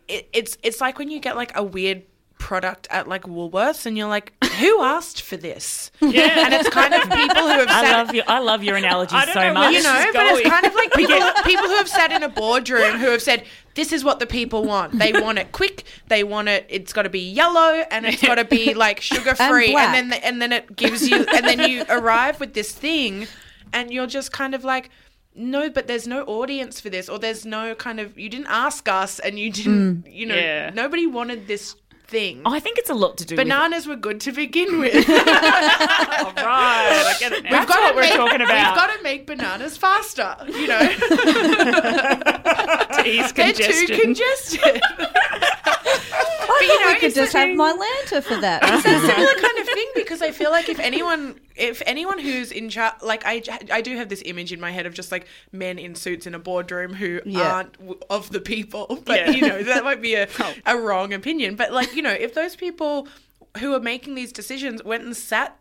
it, it's it's like when you get like a weird product at like Woolworths and you're like, who [LAUGHS] asked for this? yeah. And it's kind of people who have I sat love your I love your analogy I don't so know much. where you know, This is but it's going. kind of like [LAUGHS] people people who have sat in a boardroom who have said, This is what the people want. They [LAUGHS] want it quick, they want it it's gotta be yellow and it's gotta be like sugar free black. and, then the, and then it gives you and then you arrive with this thing and you're just kind of like no, but there's no audience for this, or there's no kind of you didn't ask us, and you didn't, mm. you know, Yeah. nobody wanted this thing. I think it's a lot to do with Bananas were good to begin with. [LAUGHS] All right, I get it now. That's what we're make, talking about. We've got to make bananas faster. You know, [LAUGHS] to ease they're congestion. too congested. [LAUGHS] I you know, we could just have my lanta for that. it's a similar [LAUGHS] kind of thing because I feel like if anyone if anyone who's in charge, like I, I do have this image in my head of just like men in suits in a boardroom who Yeah. aren't w- of the people. [LAUGHS] But Yeah. you know that might be a [LAUGHS] Oh. a wrong opinion. But like you know, if those people who are making these decisions went and sat.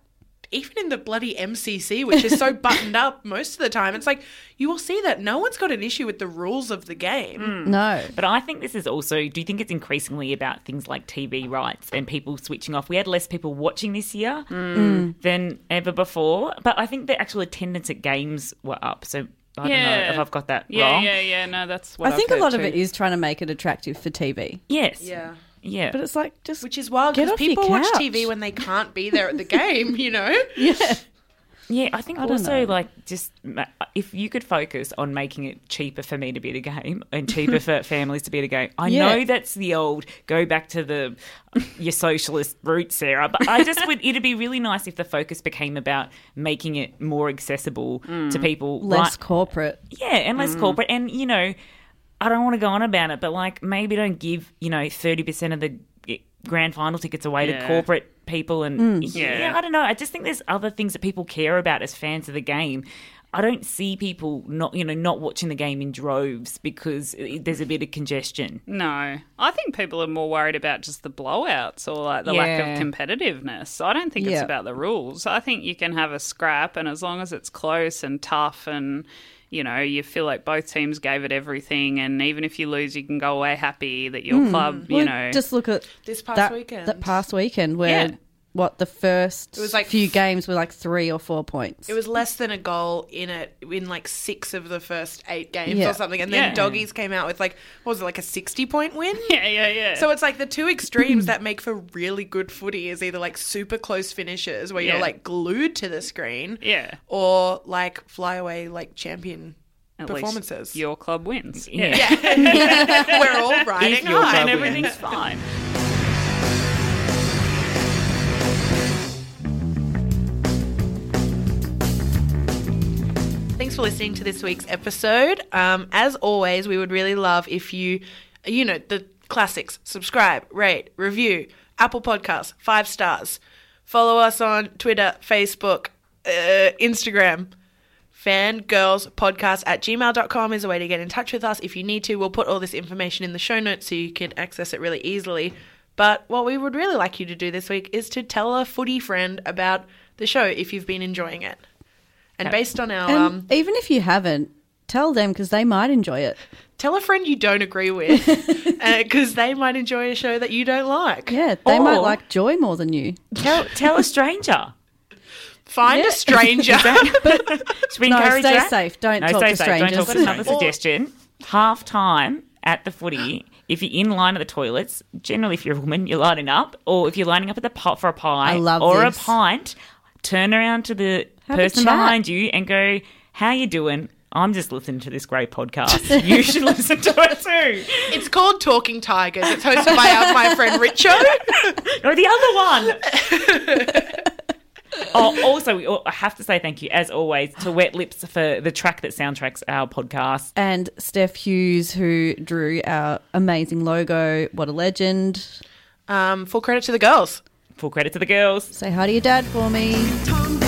Even in the bloody MCC, which is so [LAUGHS] buttoned up most of the time, it's like you will see that no one's got an issue with the rules of the game. Hmm. No. But I think this is also. Do you think it's increasingly about things like TV rights and people switching off? We had less people watching this year hmm. than ever before, but I think the actual attendance at games were up. So I don't know if I've got that Yeah, wrong. yeah, yeah. No, that's what I think a I've lot heard of it too. is trying to make it attractive for TV. Yes. Yeah. Yeah. But it's like just Which is wild because people watch. TV when they can't be there at the game, you know? [LAUGHS] yeah. Yeah, I think I don't also know. like just if you could focus on making it cheaper for me to be at a game and cheaper [LAUGHS] for families to be at a game. I Yeah. know that's the old go back to the uh, your socialist roots, Sarah, but I just would it'd be really nice if the focus became about making it more accessible to mm. people. Less like- corporate. yeah, and less mm. corporate, and you know, I don't want to go on about it, but like maybe don't give you know thirty percent of the grand final tickets away to corporate people, and mm. Yeah. yeah, I don't know. I just think there's other things that people care about as fans of the game. I don't see people not you know not watching the game in droves because there's a bit of congestion. No, I think people are more worried about just the blowouts or like the lack of competitiveness. I don't think it's about the rules. I think you can have a scrap, and as long as it's close and tough, and you know you feel like both teams gave it everything, and even if you lose, you can go away happy that your hmm. club, you Well, know, just look at This past that, weekend. That past weekend where Yeah. What the first It was like few f- games were like three or four points. It was less than a goal in it in like six of the first eight games Yeah. or something. And then Yeah. doggies came out with like, what was it, like a 60 point win? [LAUGHS] yeah, yeah, yeah. So it's like the two extremes that make for really good footy is either like super close finishes where Yeah. you're like glued to the screen yeah, or like flyaway like champion At performances. least your club wins. Yeah. Yeah. [LAUGHS] We're all riding If your high. club and wins. everything's fine. Thanks for listening to this week's episode. Um, as always, we would really love if you, you know, the classics subscribe, rate, review, Apple Podcasts, five stars. Follow us on Twitter, Facebook, uh, Instagram. Fangrrrlspodcast at gmail.com is a way to get in touch with us if you need to. We'll put all this information in the show notes so you can access it really easily. But what we would really like you to do this week is to tell a footy friend about the show if you've been enjoying it. And based on our and um, even if you haven't, tell them because they might enjoy it. Tell a friend you don't agree with [LAUGHS] because they might enjoy a show that you don't like. Yeah, they might like Joy more than you. Tell tell a stranger. Find Yeah. a stranger. [LAUGHS] [LAUGHS] Should we No, encourage stay that? safe. Don't no, talk stay to safe. strangers. Don't talk to another suggestion. Half time at the footy, if you're in line at the toilets, generally if you're a woman, you're lining up, or if you're lining up at the pot for a pie I love or this. a pint, turn around to the Have person behind you and go, "How you doing?" I'm just listening to this great podcast. You should [LAUGHS] listen to it too. it's called Talking Tigers. It's hosted by our, my friend Richo. [LAUGHS] Or the other one. [LAUGHS] oh, also, we I have to say thank you, as always, to Wet Lips for the track that soundtracks our podcast. And Steph Hughes, who drew our amazing logo. What a legend. Um, full credit to the girls. Full credit to the girls. Say hi to your dad for me. Tom